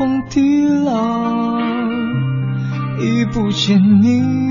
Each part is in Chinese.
天荒地老，已不见你。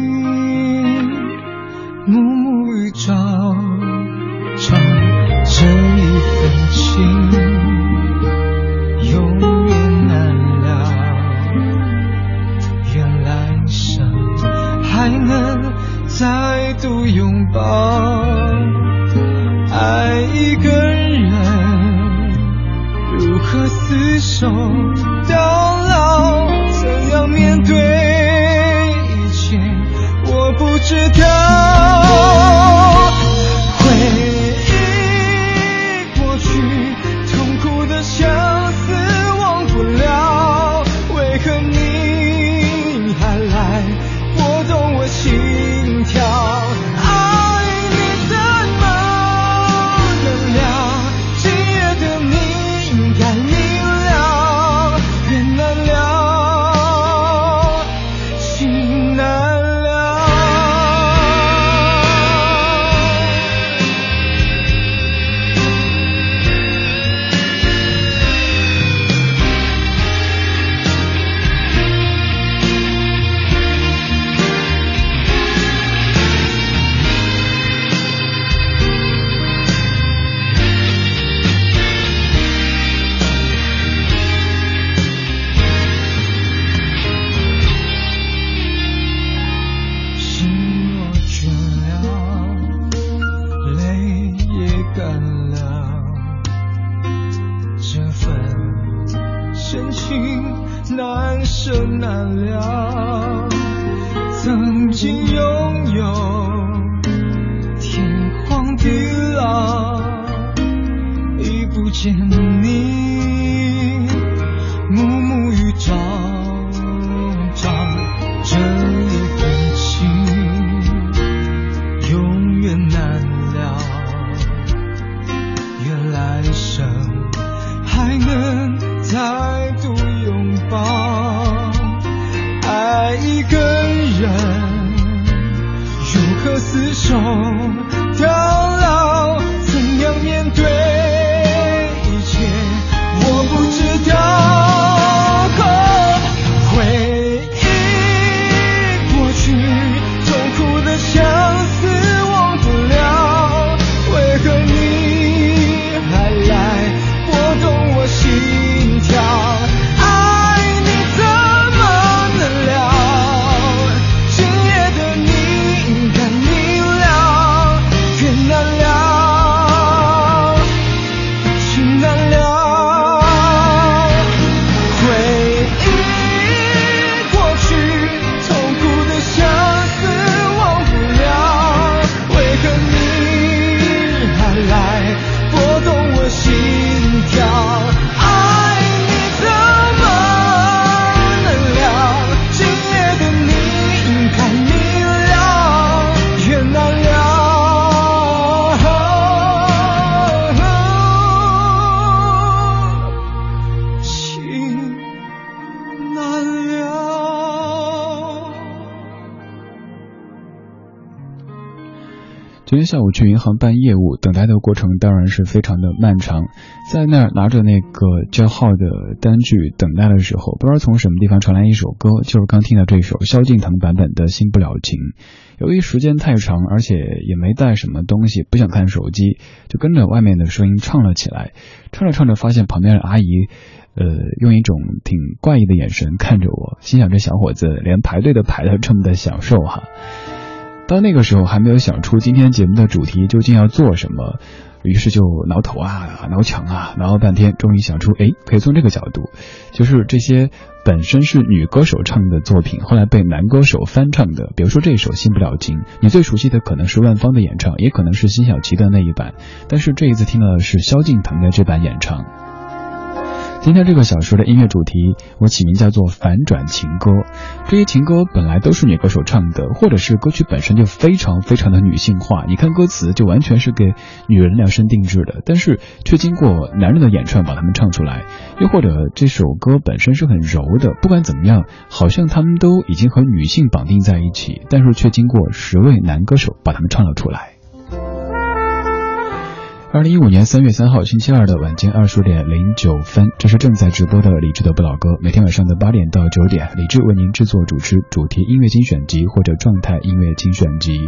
下午去银行办业务，等待的过程当然是非常的漫长。在那儿拿着那个叫号的单据等待的时候，不知道从什么地方传来一首歌，就是刚听到这首萧敬腾版本的《新不了情》。由于时间太长，而且也没带什么东西，不想看手机，就跟着外面的声音唱了起来。唱着唱着，发现旁边的阿姨，呃，用一种挺怪异的眼神看着我，心想这小伙子连排队都排的这么的享受哈。到那个时候还没有想出今天节目的主题究竟要做什么，于是就挠头啊，挠墙啊，挠了半天，终于想出，哎，可以从这个角度，就是这些本身是女歌手唱的作品，后来被男歌手翻唱的，比如说这首《新不了情》，你最熟悉的可能是万芳的演唱，也可能是辛晓琪的那一版，但是这一次听到的是萧敬腾的这版演唱。今天这个小说的音乐主题，我起名叫做反转情歌。这些情歌本来都是女歌手唱的，或者是歌曲本身就非常非常的女性化。你看歌词就完全是给女人量身定制的，但是却经过男人的演唱把它们唱出来。又或者这首歌本身是很柔的，不管怎么样，好像他们都已经和女性绑定在一起，但是却经过十位男歌手把它们唱了出来。二零一五年三月三号星期二的晚间二十点零九分，这是正在直播的李志的不老歌。每天晚上的八点到九点，李志为您制作主持主题音乐精选集或者状态音乐精选集。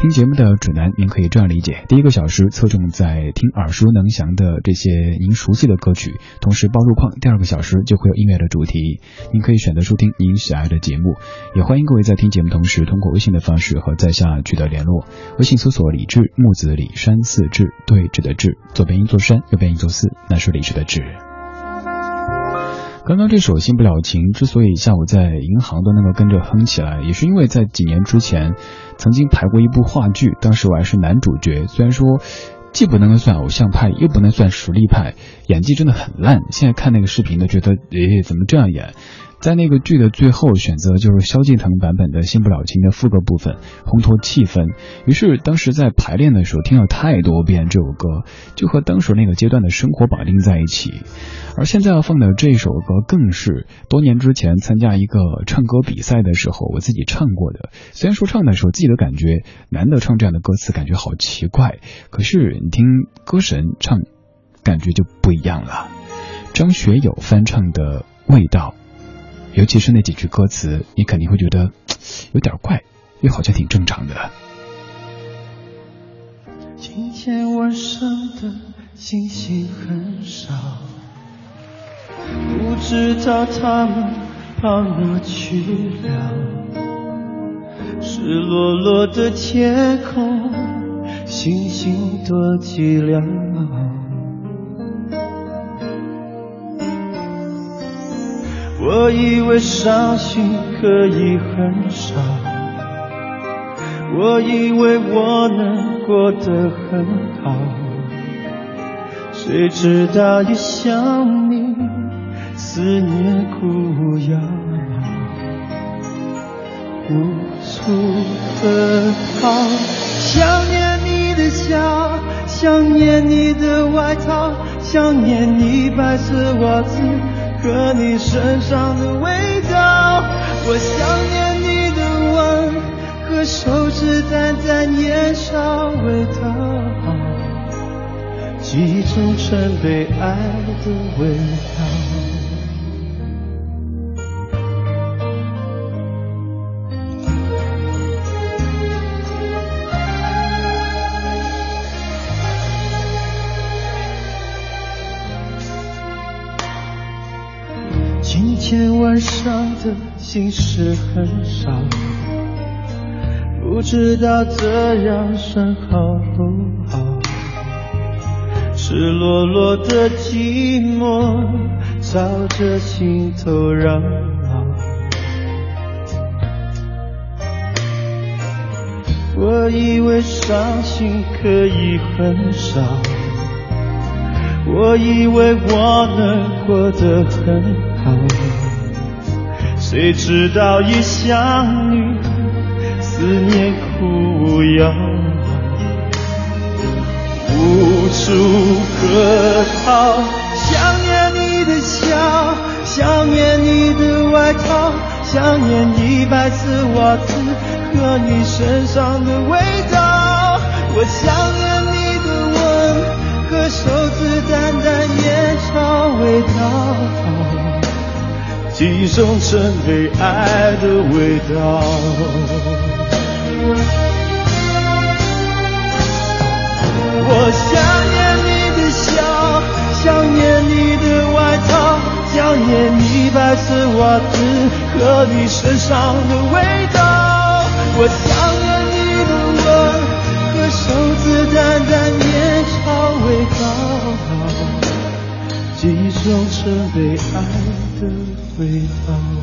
听节目的指南，您可以这样理解：第一个小时侧重在听耳熟能详的这些您熟悉的歌曲，同时包入框；第二个小时就会有音乐的主题，您可以选择收听您喜爱的节目。也欢迎各位在听节目同时，通过微信的方式和在下取得联络。微信搜索“李志木子李山寺志”，对。的志，左边一座山，右边一座寺，那是李治的志。刚刚这首《新不了情》之所以下午在银行都能够跟着哼起来，也是因为在几年之前曾经排过一部话剧，当时我还是男主角。虽然说既不能算偶像派，又不能算实力派，演技真的很烂。现在看那个视频都，觉得诶，怎么这样演？在那个剧的最后，选择就是萧敬腾版本的《新不了情》的副歌部分，烘托气氛。于是当时在排练的时候，听了太多遍这首歌，就和当时那个阶段的生活绑定在一起。而现在要放的这首歌，更是多年之前参加一个唱歌比赛的时候，我自己唱过的。虽然说唱的时候自己的感觉，难得唱这样的歌词，感觉好奇怪。可是你听歌神唱，感觉就不一样了。张学友翻唱的味道。尤其是那几句歌词，你肯定会觉得有点怪，又好像挺正常的。今天晚上的星星很少，不知道他们跑哪去了。赤裸裸的天空，星星多寂寥。我以为伤心可以很少，我以为我能过得很好，谁知道一想你，思念苦药，无处可逃。想念你的笑，想念你的外套，想念你白色袜子。和你身上的味道，我想念你的吻和手指淡淡烟草味道，记忆中曾被爱的味道。伤的心事很少，不知道这样算好不好？赤裸裸的寂寞朝着心头绕。我以为伤心可以很少，我以为我能过得很好。谁知道一想你，思念苦药，无处可逃。想念你的笑，想念你的外套，想念你白色袜子和你身上的味道。我想念你的吻和手指淡淡烟草味道。一中真被爱的味道我想念你的笑想念你的外套想念你白色袜子和你身上的味道我想念你的吻和手指淡淡烟草味道一中真被爱的味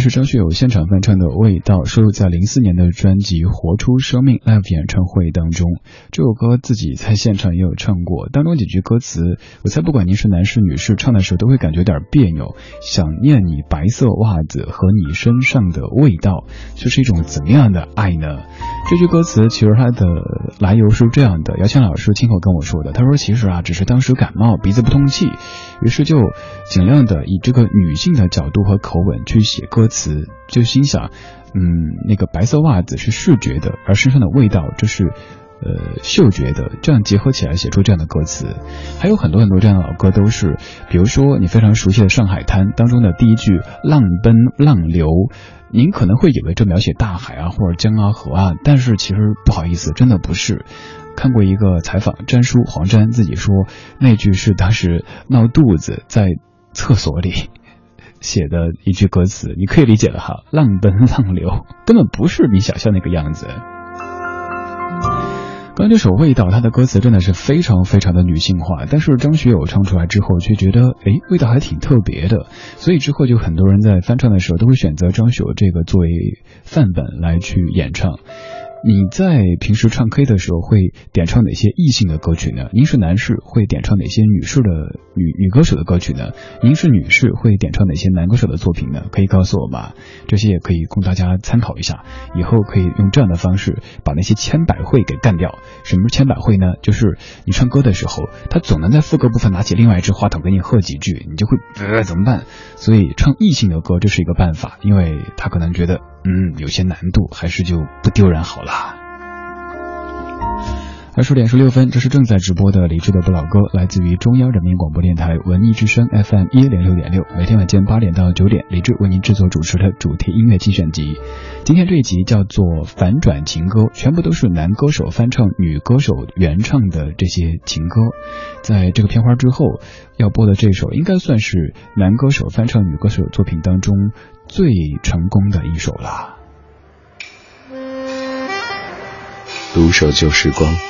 是张学友现场翻唱的《味道》，收录在零四年的专辑《活出生命》Live 演唱会当中。这首歌自己在现场也有唱过，当中几句歌词，我猜不管您是男士女士，唱的时候都会感觉有点别扭。想念你白色袜子和你身上的味道，这是一种怎么样的爱呢？这句歌词其实它的来由是这样的：姚谦老师亲口跟我说的，他说其实啊，只是当时感冒，鼻子不通气，于是就尽量的以这个女性的角度和口吻去写歌。词就心想，嗯，那个白色袜子是视觉的，而身上的味道这是，呃，嗅觉的，这样结合起来写出这样的歌词，还有很多很多这样的老歌都是，比如说你非常熟悉的《上海滩》当中的第一句“浪奔浪流”，您可能会以为这描写大海啊或者江啊河啊，但是其实不好意思，真的不是。看过一个采访，詹叔黄詹自己说，那句是当时闹肚子在厕所里。写的一句歌词，你可以理解了哈，浪奔浪流根本不是你想象那个样子。刚这首味道，它的歌词真的是非常非常的女性化，但是张学友唱出来之后，却觉得哎，味道还挺特别的，所以之后就很多人在翻唱的时候都会选择张学友这个作为范本来去演唱。你在平时唱 K 的时候会点唱哪些异性的歌曲呢？您是男士会点唱哪些女士的女女歌手的歌曲呢？您是女士会点唱哪些男歌手的作品呢？可以告诉我吗？这些也可以供大家参考一下，以后可以用这样的方式把那些千百会给干掉。什么是千百会呢？就是你唱歌的时候，他总能在副歌部分拿起另外一只话筒给你喝几句，你就会呃怎么办？所以唱异性的歌这是一个办法，因为他可能觉得。嗯，有些难度，还是就不丢人好了。二十点十六分，这是正在直播的李志的不老歌，来自于中央人民广播电台文艺之声 FM 一零六点六。每天晚间八点到九点，李志为您制作主持的主题音乐精选集。今天这一集叫做反转情歌，全部都是男歌手翻唱女歌手原唱的这些情歌。在这个片花之后要播的这首，应该算是男歌手翻唱女歌手作品当中最成功的一首了。独守旧时光。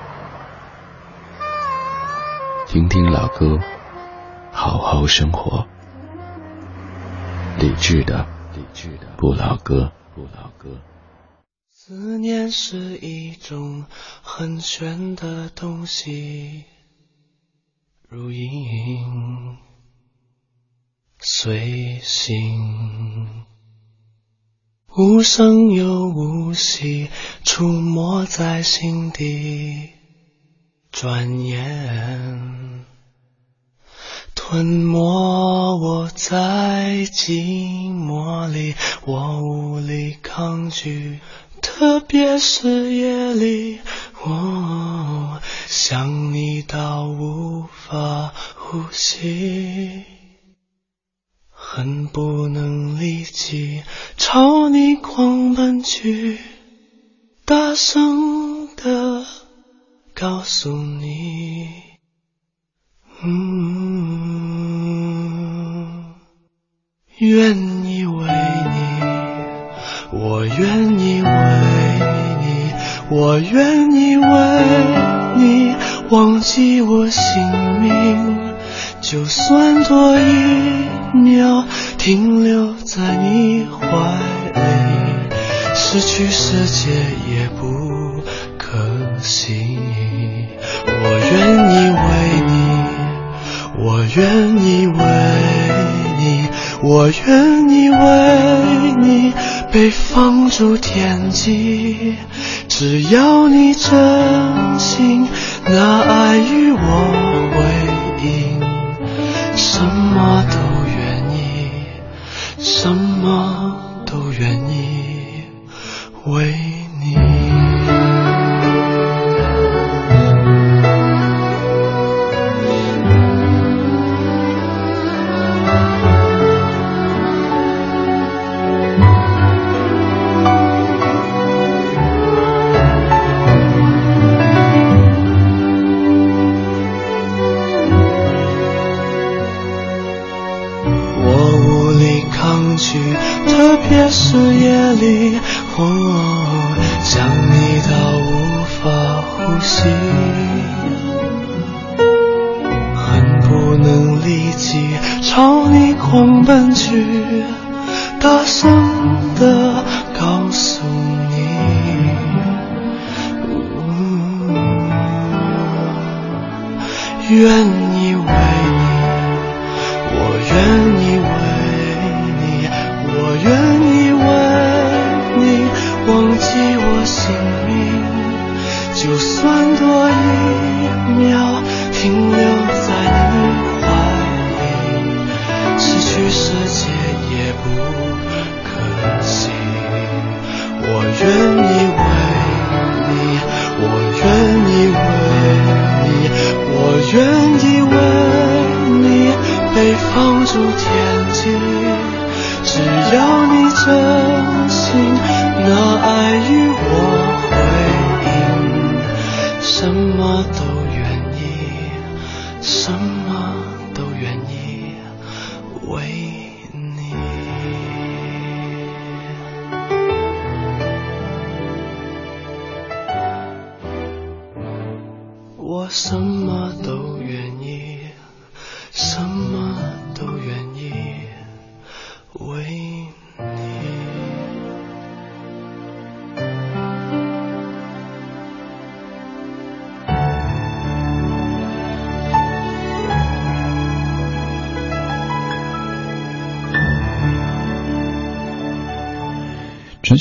听听老歌，好好生活。理智的，理智的不老歌，不老歌。思念是一种很玄的东西，如影随形，无声又无息，出没在心底。转眼吞没我在寂寞里，我无力抗拒，特别是夜里，我想你到无法呼吸，恨不能立即朝你狂奔去，大声的。告诉你，嗯，愿意为你，我愿意为你，我愿意为你忘记我姓名，就算多一秒停留在你怀里，失去世界也不。心，我愿意为你，我愿意为你，我愿意为你被放逐天际。只要你真心拿爱与我回应，什么都愿意，什么都愿意。为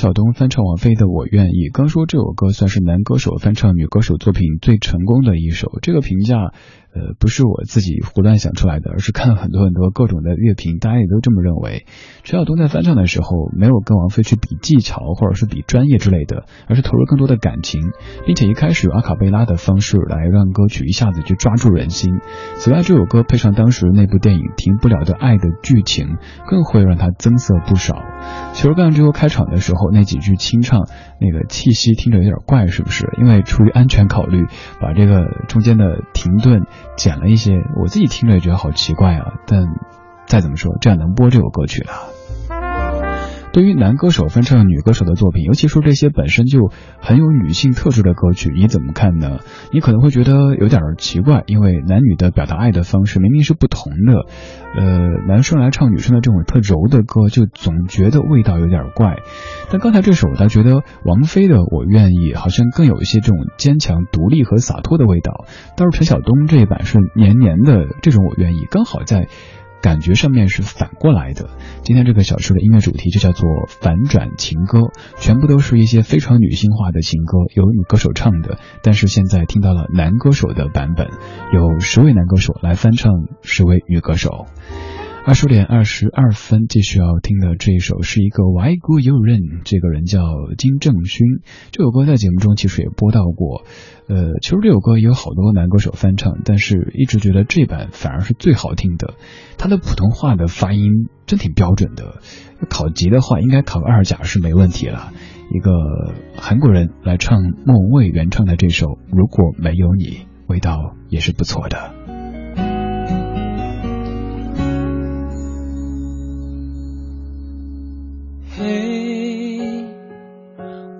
晓东翻唱王菲的《我愿意》，刚说这首歌算是男歌手翻唱女歌手作品最成功的一首，这个评价，呃，不是我自己胡乱想出来的，而是看了很多很多各种的乐评，大家也都这么认为。陈晓东在翻唱的时候，没有跟王菲去比技巧或者是比专业之类的，而是投入更多的感情，并且一开始用阿卡贝拉的方式来让歌曲一下子就抓住人心。此外，这首歌配上当时那部电影《停不了的爱》的剧情，更会让它增色不少。球干之后开场的时候那几句清唱，那个气息听着有点怪，是不是？因为出于安全考虑，把这个中间的停顿剪了一些，我自己听着也觉得好奇怪啊。但再怎么说，这样能播这首歌曲啊。对于男歌手翻唱女歌手的作品，尤其是这些本身就很有女性特质的歌曲，你怎么看呢？你可能会觉得有点奇怪，因为男女的表达爱的方式明明是不同的。呃，男生来唱女生的这种特柔的歌，就总觉得味道有点怪。但刚才这首，我倒觉得王菲的《我愿意》好像更有一些这种坚强、独立和洒脱的味道。倒是陈晓东这一版是黏黏的这种《我愿意》，刚好在。感觉上面是反过来的。今天这个小时的音乐主题就叫做反转情歌，全部都是一些非常女性化的情歌，由女歌手唱的。但是现在听到了男歌手的版本，有十位男歌手来翻唱十位女歌手。二十点二十二分，继续要听的这一首是一个外国友人，这个人叫金正勋。这首歌在节目中其实也播到过。呃，其实这首歌也有好多男歌手翻唱，但是一直觉得这版反而是最好听的。他的普通话的发音真挺标准的，考级的话应该考个二甲是没问题了。一个韩国人来唱莫文蔚原唱的这首《如果没有你》，味道也是不错的。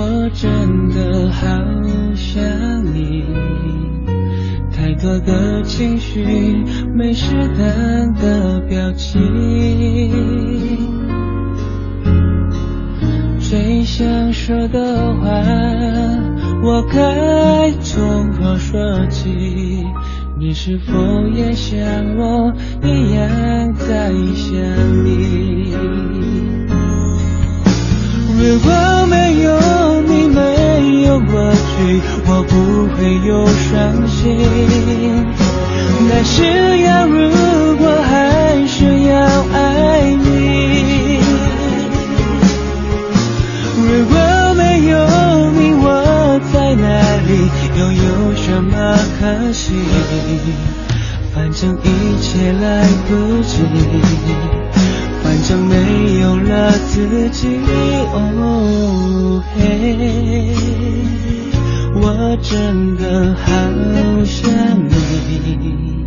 我真的好想你，太多的情绪，没适当的表情，最想说的话，我该从何说起？你是否也像我一样在想你？如果没有，过去我不会有伤心但是要如果还是要爱你。如果没有你我在哪里又有什么可惜？反正一切来不及。好像没有了自己。哦嘿，我真的好想你，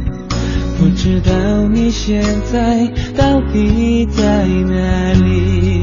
不知道你现在到底在哪里。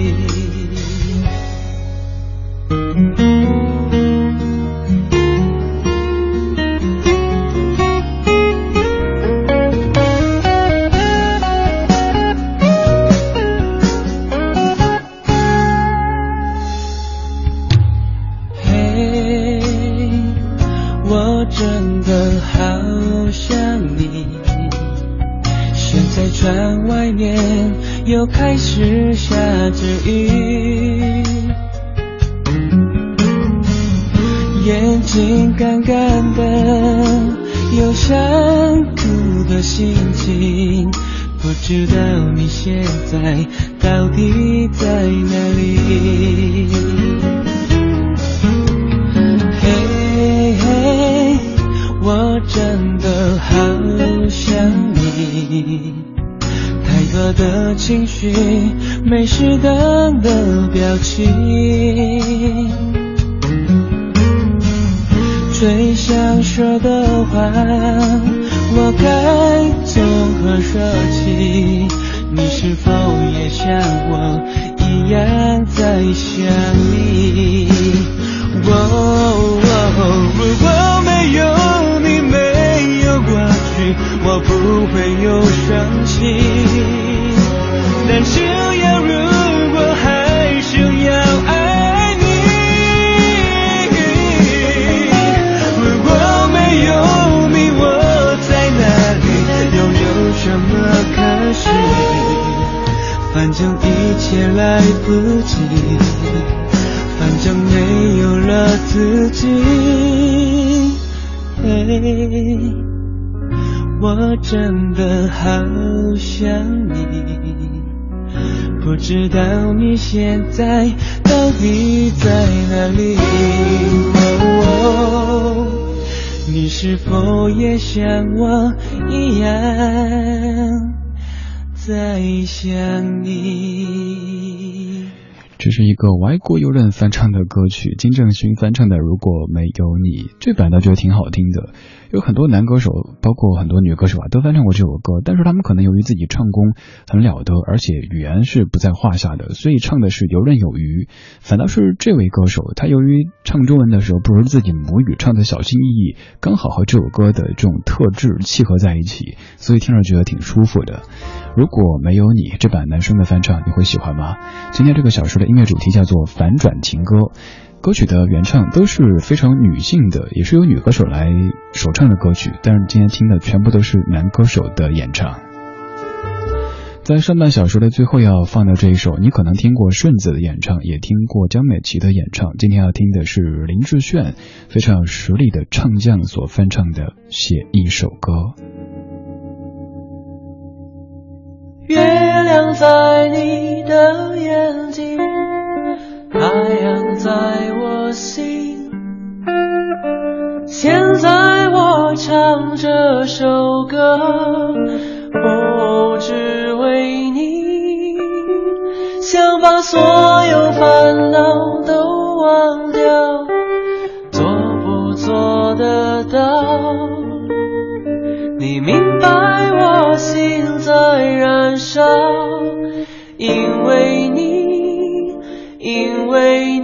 知道你现在到底在哪里？你是否也像我一样在想你？这是一个外国友人翻唱的歌曲，金正勋翻唱的《如果没有你》，这版倒觉得挺好听的。有很多男歌手，包括很多女歌手啊，都翻唱过这首歌，但是他们可能由于自己唱功很了得，而且语言是不在话下的，所以唱的是游刃有余。反倒是这位歌手，他由于唱中文的时候不如自己母语，唱的小心翼翼，刚好和这首歌的这种特质契合在一起，所以听着觉得挺舒服的。如果没有你，这版男生的翻唱你会喜欢吗？今天这个小说的音乐主题叫做反转情歌。歌曲的原唱都是非常女性的，也是由女歌手来首唱的歌曲，但是今天听的全部都是男歌手的演唱。在上半小说的最后要放的这一首，你可能听过顺子的演唱，也听过江美琪的演唱，今天要听的是林志炫非常有实力的唱将所翻唱的《写一首歌》。月亮在你的唱这首歌，不只为你，想把所有烦恼都忘掉，做不做得到？你明白我心在燃烧，因为你。因为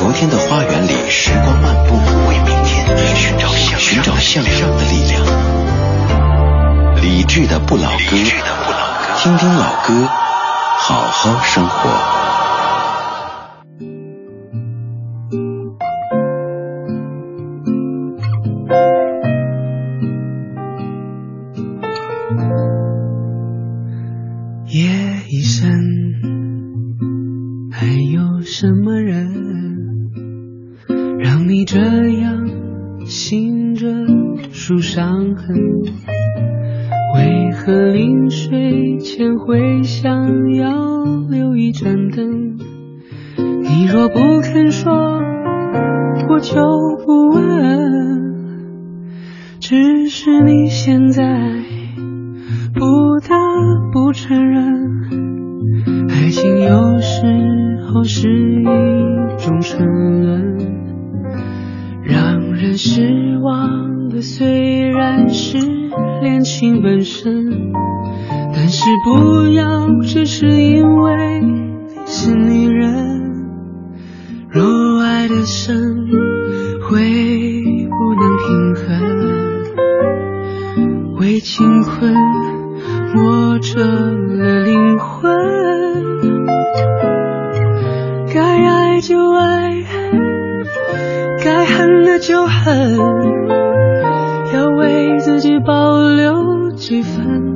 昨天的花园里，时光漫步，为明天寻找向寻找向上的力量。理智的不老歌，听听老歌，好好生活。几分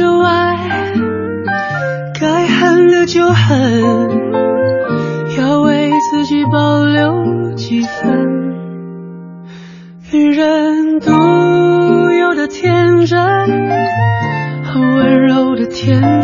就爱该恨的就恨要为自己保留几分。女人独有的天真和温柔的天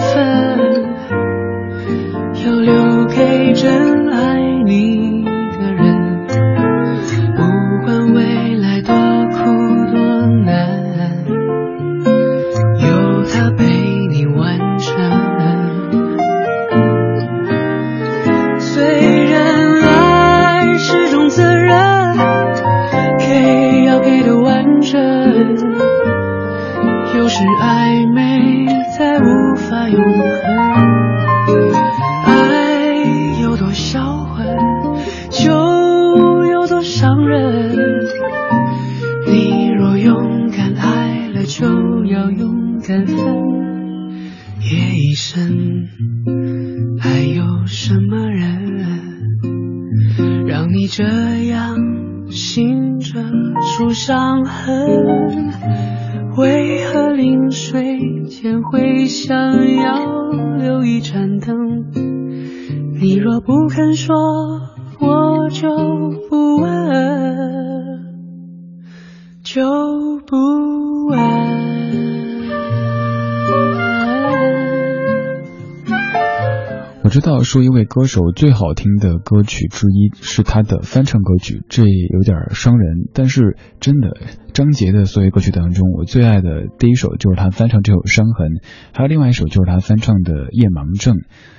说一位歌手最好听的歌曲之一是他的翻唱歌曲，这有点伤人，但是真的张杰的所有歌曲当中，我最爱的第一首就是他翻唱这首《伤痕》，还有另外一首就是他翻唱的《夜盲症》，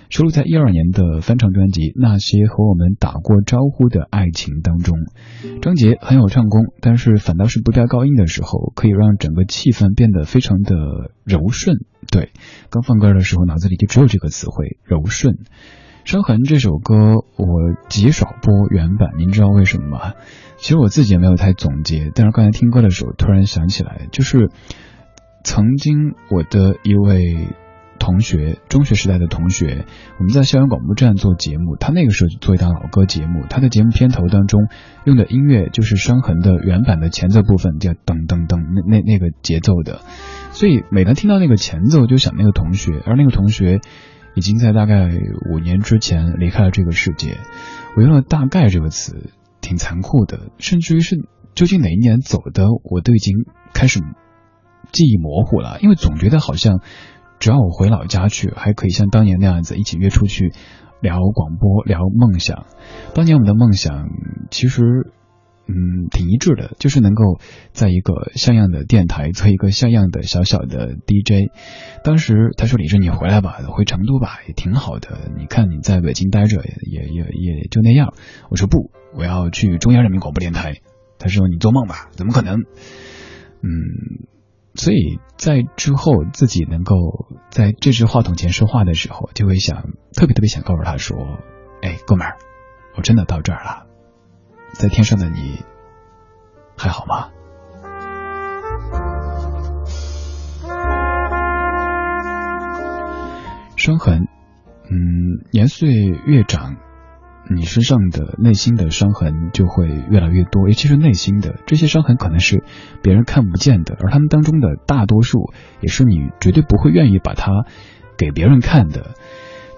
收录在一二年的翻唱专辑《那些和我们打过招呼的爱情》当中。张杰很有唱功，但是反倒是不带高音的时候，可以让整个气氛变得非常的柔顺。对，刚放歌的时候脑子里就只有这个词汇“柔顺”。《伤痕》这首歌我极少播原版，您知道为什么吗？其实我自己也没有太总结，但是刚才听歌的时候突然想起来，就是曾经我的一位同学，中学时代的同学，我们在校园广播站做节目，他那个时候就做一档老歌节目，他的节目片头当中用的音乐就是《伤痕》的原版的前奏部分，叫噔噔噔，那那那个节奏的，所以每当听到那个前奏，就想那个同学，而那个同学。已经在大概五年之前离开了这个世界。我用了“大概”这个词，挺残酷的，甚至于是究竟哪一年走的，我都已经开始记忆模糊了。因为总觉得好像只要我回老家去，还可以像当年那样子一起约出去聊广播、聊梦想。当年我们的梦想其实。嗯，挺一致的，就是能够在一个像样的电台做一个像样的小小的 DJ。当时他说：“李志，你回来吧，回成都吧，也挺好的。你看你在北京待着，也也也就那样。”我说：“不，我要去中央人民广播电台。”他说：“你做梦吧，怎么可能？”嗯，所以在之后自己能够在这支话筒前说话的时候，就会想特别特别想告诉他说：“哎，哥们儿，我真的到这儿了。”在天上的你还好吗？伤痕，嗯，年岁越长，你身上的内心的伤痕就会越来越多，尤其是内心的这些伤痕，可能是别人看不见的，而他们当中的大多数，也是你绝对不会愿意把它给别人看的。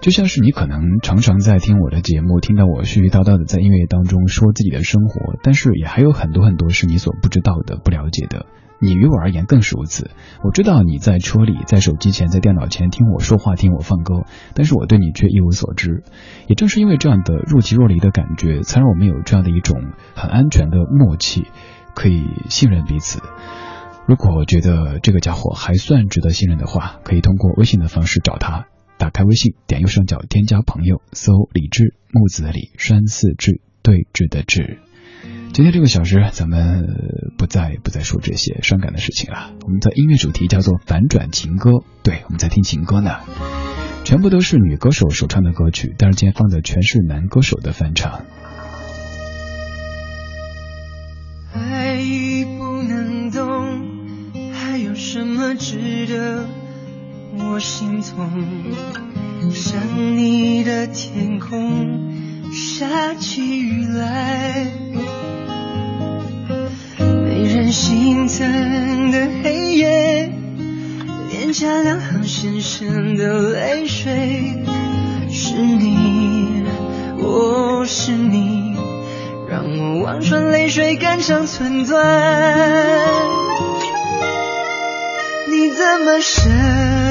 就像是你可能常常在听我的节目，听到我絮絮叨叨的在音乐当中说自己的生活，但是也还有很多很多是你所不知道的、不了解的。你于我而言更是如此。我知道你在车里、在手机前、在电脑前听我说话、听我放歌，但是我对你却一无所知。也正是因为这样的若即若离的感觉，才让我们有这样的一种很安全的默契，可以信任彼此。如果觉得这个家伙还算值得信任的话，可以通过微信的方式找他。打开微信，点右上角添加朋友，搜李志木子李山寺志对峙的志。今天这个小时，咱们不再不再说这些伤感的事情了。我们的音乐主题叫做反转情歌，对，我们在听情歌呢，全部都是女歌手首唱的歌曲，但是今天放的全是男歌手的翻唱。爱已不能动，还有什么值得？我心痛，想你的天空下起雨来，没人心疼的黑夜，脸颊两行深深的泪水，是你，我是你，让我望穿泪水肝肠寸断。你怎么舍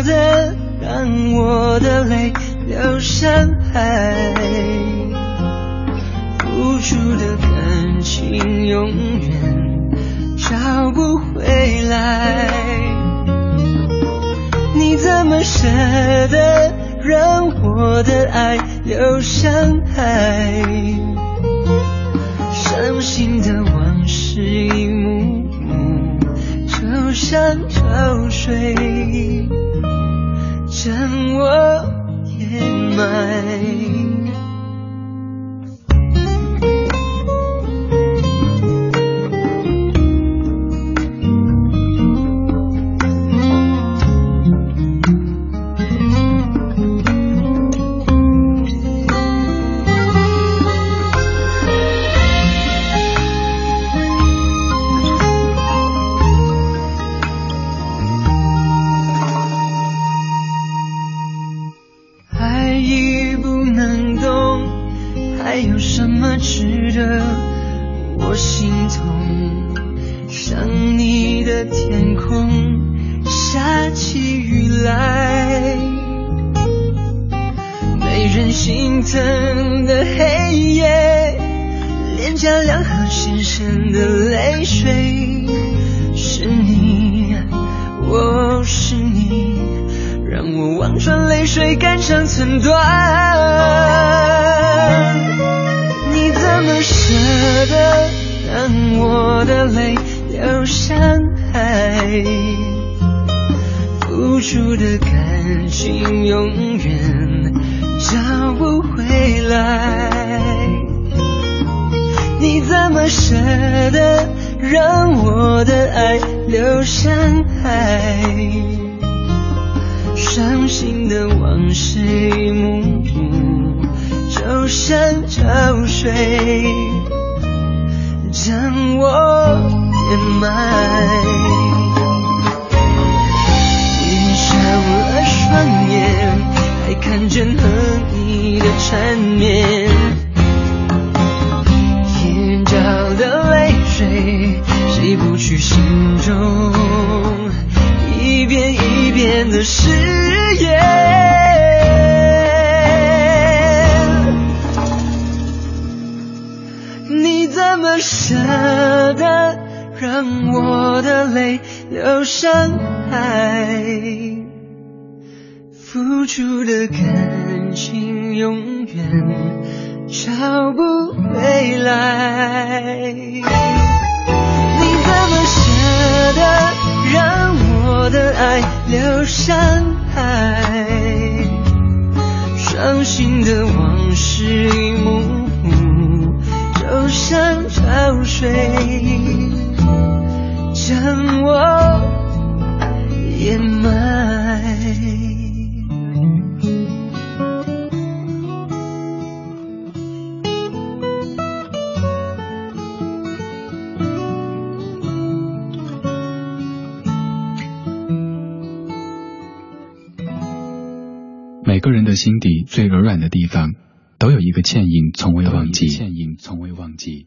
得让我的泪流向海？付出的感情永远找不回来。你怎么舍得让我的爱流向海？伤心的往事一幕幕，就像。潮水将我掩埋。想你的天空下起雨来没人心疼的黑夜脸颊两行深深的泪水是你我是你让我望穿泪水肝肠寸断。你怎么舍得我的泪流向海？付出的感情永远找不回来。你怎么舍得让我的爱流向海？伤心的往事一幕幕，就像潮水，将我掩埋。闭上了双眼，还看见和你的缠绵。眼角的泪水洗不去心中一遍一遍的失流向海？付出的感情永远找不回来。你怎么舍得让我的爱流向海，伤心的往事一幕幕，就像潮水，我掩埋。每个人的心底最柔软的地方，都有一个倩影，从未忘记。倩影从未忘记。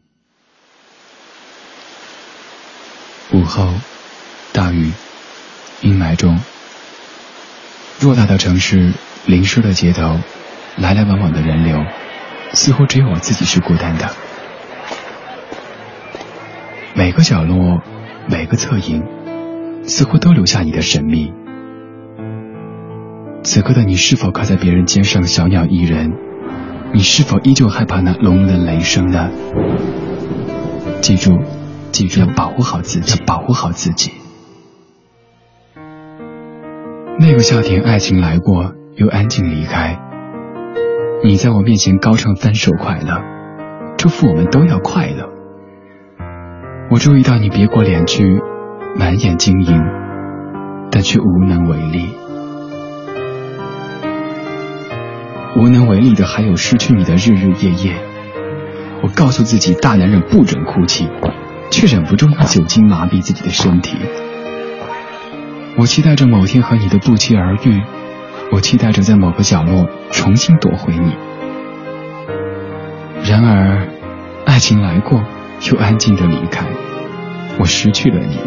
午后，大雨，阴霾中，偌大的城市，淋湿的街头，来来往往的人流，似乎只有我自己是孤单的。每个角落，每个侧影，似乎都留下你的神秘。此刻的你是否靠在别人肩上小鸟依人？你是否依旧害怕那隆隆的雷声呢？记住，记住要保护好自己，保护好自己。那个夏天，爱情来过，又安静离开。你在我面前高唱分手快乐，祝福我们都要快乐。我注意到你别过脸去，满眼晶莹，但却无能为力。无能为力的还有失去你的日日夜夜。我告诉自己，大男人不准哭泣，却忍不住用酒精麻痹自己的身体。我期待着某天和你的不期而遇，我期待着在某个角落重新夺回你。然而，爱情来过，又安静的离开，我失去了你。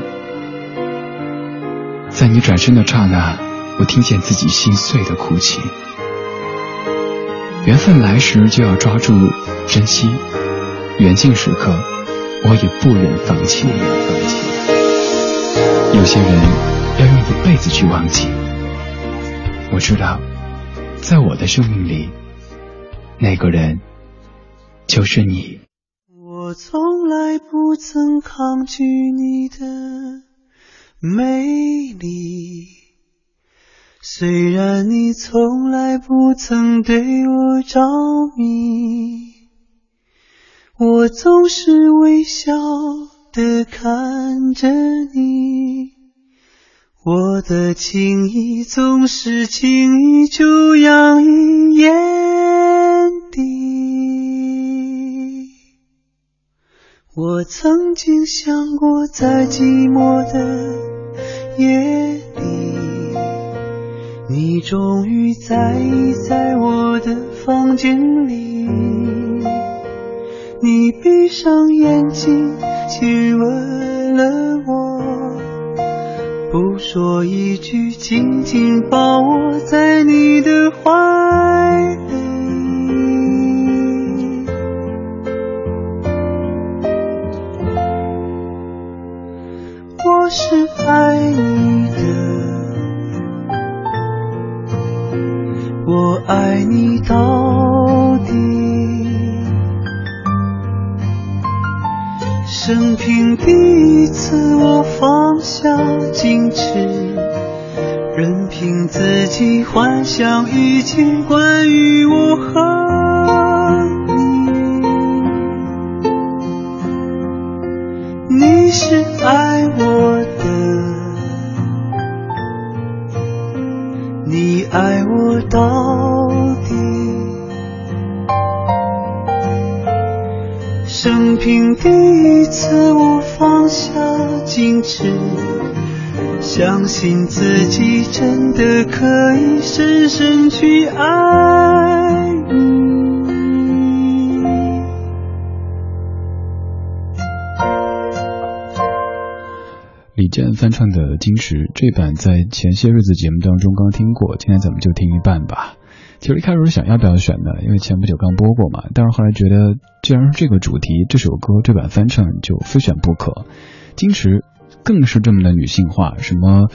在你转身的刹那，我听见自己心碎的哭泣。缘分来时就要抓住珍惜，缘尽时刻我也不忍放弃。有些人要用一辈子去忘记。我知道，在我的生命里，那个人就是你。我从来不曾抗拒你的美丽。虽然你从来不曾对我着迷，我总是微笑的看着你，我的情意总是轻易就洋溢眼底。我曾经想过，在寂寞的夜里。你终于在意在我的房间里，你闭上眼睛亲吻了我，不说一句紧紧抱我在你的怀里。我是爱你的我爱你到生平第一次，我放下矜持，任凭自己幻想一切关于我和相信自己真的可以深深去爱你。李健翻唱的《矜持》这版在前些日子节目当中刚听过，今天咱们就听一半吧。其实一开始想要不要选的，因为前不久刚播过嘛。但是后来觉得，既然是这个主题，这首歌这版翻唱就非选不可。矜持更是这么的女性化，什么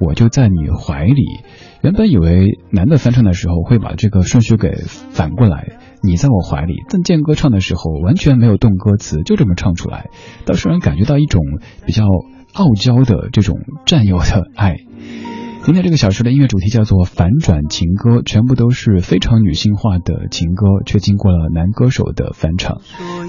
我就在你怀里。原本以为男的翻唱的时候会把这个顺序给反过来，你在我怀里。但健哥唱的时候完全没有动歌词，就这么唱出来，倒是让人感觉到一种比较傲娇的这种占有的爱。今天这个小时的音乐主题叫做反转情歌，全部都是非常女性化的情歌，却经过了男歌手的翻唱。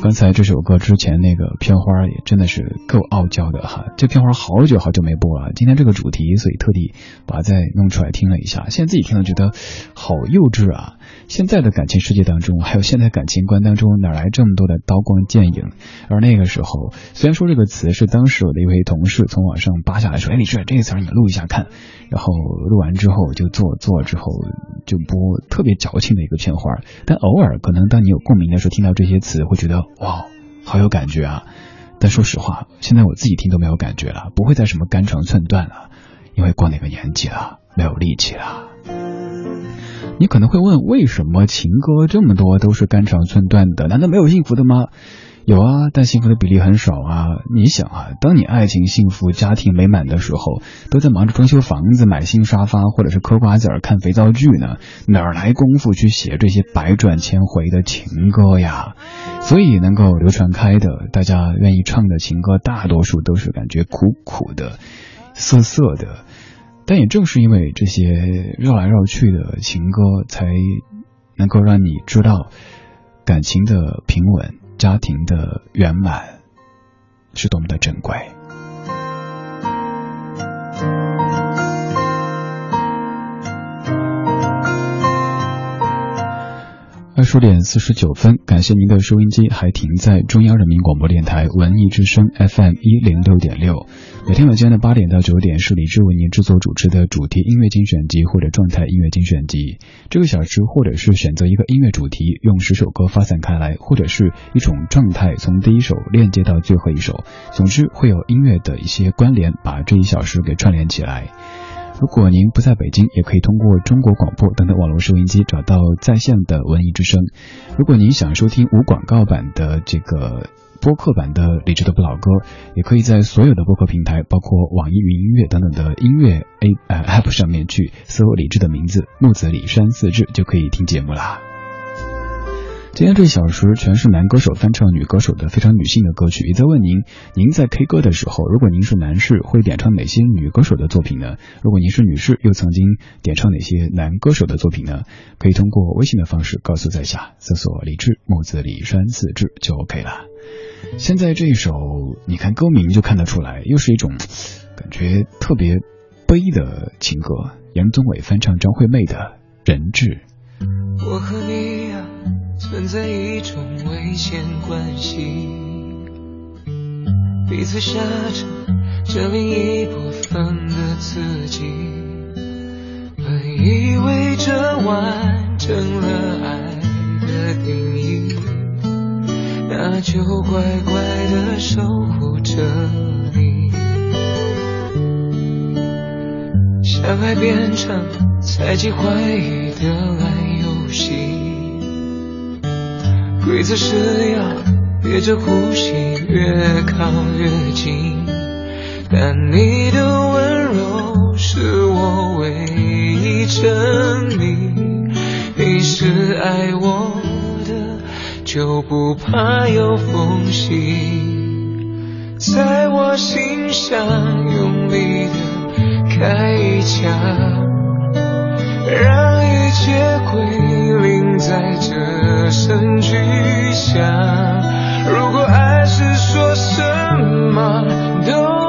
刚才这首歌之前那个片花也真的是够傲娇的哈，这片花好久好久没播了。今天这个主题，所以特地把它再弄出来听了一下，现在自己听了觉得好幼稚啊。现在的感情世界当中，还有现在感情观当中，哪来这么多的刀光剑影？而那个时候，虽然说这个词是当时我的一位同事从网上扒下来说，哎，李志，这个词你录一下看。然后录完之后就做做之后就播，特别矫情的一个片花。但偶尔可能当你有共鸣的时候，听到这些词会觉得哇，好有感觉啊。但说实话，现在我自己听都没有感觉了，不会再什么肝肠寸断了，因为过那个年纪了，没有力气了。你可能会问，为什么情歌这么多都是肝肠寸断的？难道没有幸福的吗？有啊，但幸福的比例很少啊。你想啊，当你爱情幸福、家庭美满的时候，都在忙着装修房子、买新沙发，或者是嗑瓜子儿、看肥皂剧呢，哪儿来功夫去写这些百转千回的情歌呀？所以能够流传开的，大家愿意唱的情歌，大多数都是感觉苦苦的、涩涩的。但也正是因为这些绕来绕去的情歌，才能够让你知道感情的平稳、家庭的圆满是多么的珍贵。二十点四十九分，感谢您的收音机还停在中央人民广播电台文艺之声 FM 一零六点六。每天晚间的八点到九点是李志为您制作主持的主题音乐精选集或者状态音乐精选集。这个小时或者是选择一个音乐主题，用十首歌发散开来，或者是一种状态，从第一首链接到最后一首。总之会有音乐的一些关联，把这一小时给串联起来。如果您不在北京，也可以通过中国广播等等网络收音机找到在线的文艺之声。如果您想收听无广告版的这个播客版的李智的不老歌，也可以在所有的播客平台，包括网易云音乐等等的音乐 A 呃 App 上面去搜李智的名字木子李山四志，就可以听节目啦。今天这一小时全是男歌手翻唱女歌手的非常女性的歌曲，也在问您：您在 K 歌的时候，如果您是男士，会点唱哪些女歌手的作品呢？如果您是女士，又曾经点唱哪些男歌手的作品呢？可以通过微信的方式告诉在下，搜索李志木子李山四志就 OK 了。现在这一首，你看歌名就看得出来，又是一种感觉特别悲的情歌。杨宗纬翻唱张惠妹的《人质》。我和你呀、存在一种危险关系，彼此挟着这另一部分的自己。本以为这完整了爱的定义，那就乖乖的守护着你。相爱变成猜忌怀疑的烂游戏，规则是要憋着呼吸越靠越近，但你的温柔是我唯一证明。你是爱我的，就不怕有缝隙，在我心上用力的开一枪，让一切归，在这声巨响。如果爱是说什么都。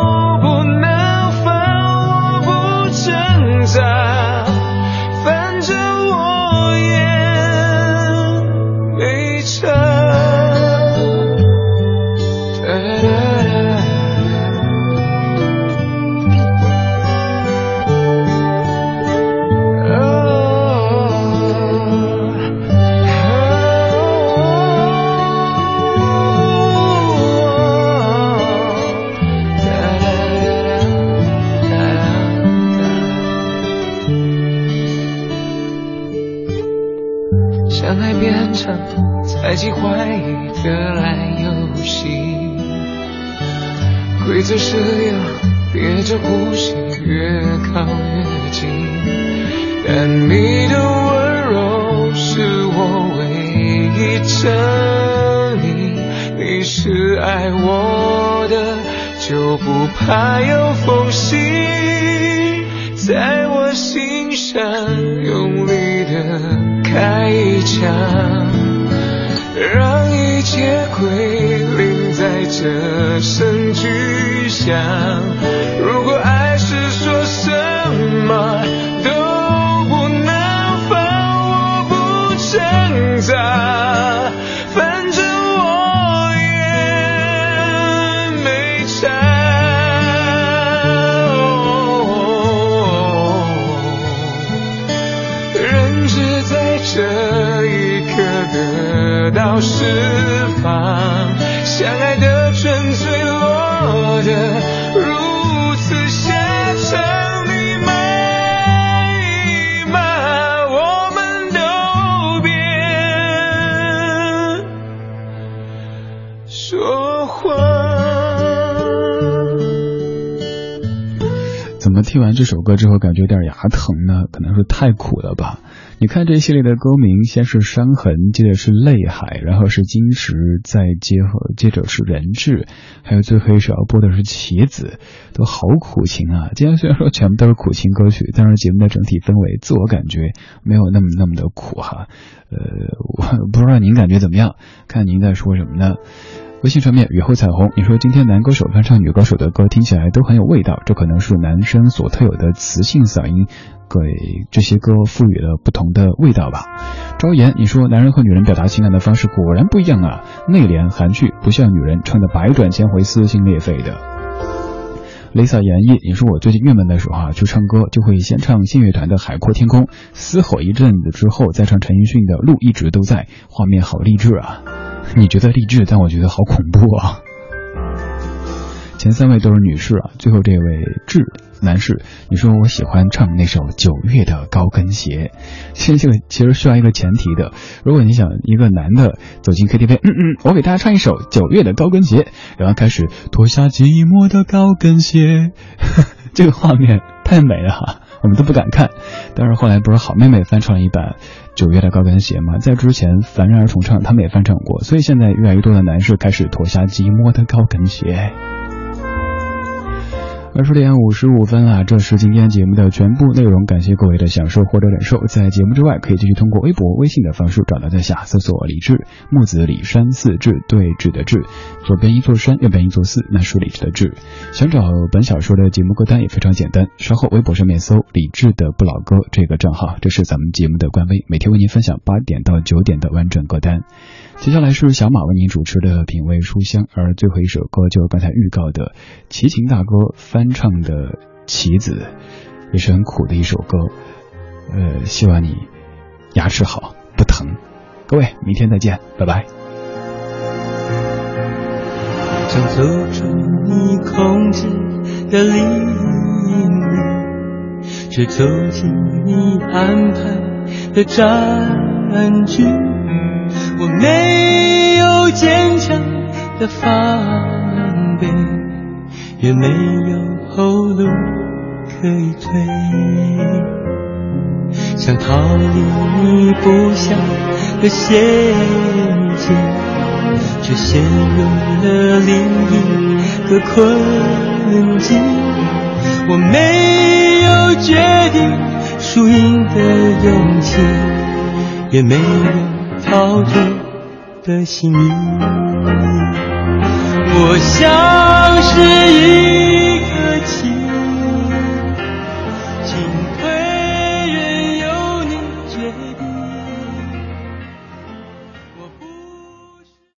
听完这首歌之后感觉有点牙疼呢？可能是太苦了吧。你看这系列的歌名，先是伤痕，接着是泪海，然后是金石，再接合接着是人质，还有最后一首要播的是棋子，都好苦情啊！今天虽然说全部都是苦情歌曲，但是节目的整体氛围，自我感觉没有那么那么的苦哈。呃，我不知道您感觉怎么样？看您在说什么呢？微信上面雨后彩虹，你说今天男歌手翻唱女歌手的歌，听起来都很有味道，这可能是男生所特有的磁性嗓音。给这些歌赋予了不同的味道吧。昭言，你说男人和女人表达情感的方式果然不一样啊，内敛含蓄，不像女人唱的百转千回、撕心裂肺的。Lisa 演绎，你说我最近郁闷的时候啊，去唱歌就会先唱信乐团的《海阔天空》，嘶吼一阵子之后再唱陈奕迅的《路一直都在》，画面好励志啊。你觉得励志，但我觉得好恐怖啊。前三位都是女士啊，最后这位志。男士，你说我喜欢唱那首九月的高跟鞋，其实这个其实需要一个前提的。如果你想一个男的走进 KTV，嗯嗯，我给大家唱一首九月的高跟鞋，然后开始脱下寂寞的高跟鞋，这个画面太美了，我们都不敢看。但是后来不是好妹妹翻唱了一版九月的高跟鞋嘛？在之前凡人儿重唱，他们也翻唱过，所以现在越来越多的男士开始脱下寂寞的高跟鞋。二十点五十五分啊，这是今天节目的全部内容。感谢各位的享受或者忍受。在节目之外，可以继续通过微博、微信的方式找到在下搜索“李志木子李山寺志对峙的志，左边一座山，右边一座寺，那是李志的志。想找本小说的节目歌单也非常简单，稍后微博上面搜“李志的不老歌”这个账号，这是咱们节目的官微，每天为您分享八点到九点的完整歌单。接下来是小马为您主持的品味书香，而最后一首歌就是刚才预告的齐秦大哥翻唱的《棋子》，也是很苦的一首歌。呃，希望你牙齿好，不疼。各位，明天再见，拜拜。想走出你控制的领域，却走进你安排的战局。我没有坚强的防备，也没有后路可以退。想逃离你布下的陷阱，却陷入了另一个困境。我没有决定输赢的勇气，也没有逃脱的幸运。我像是一。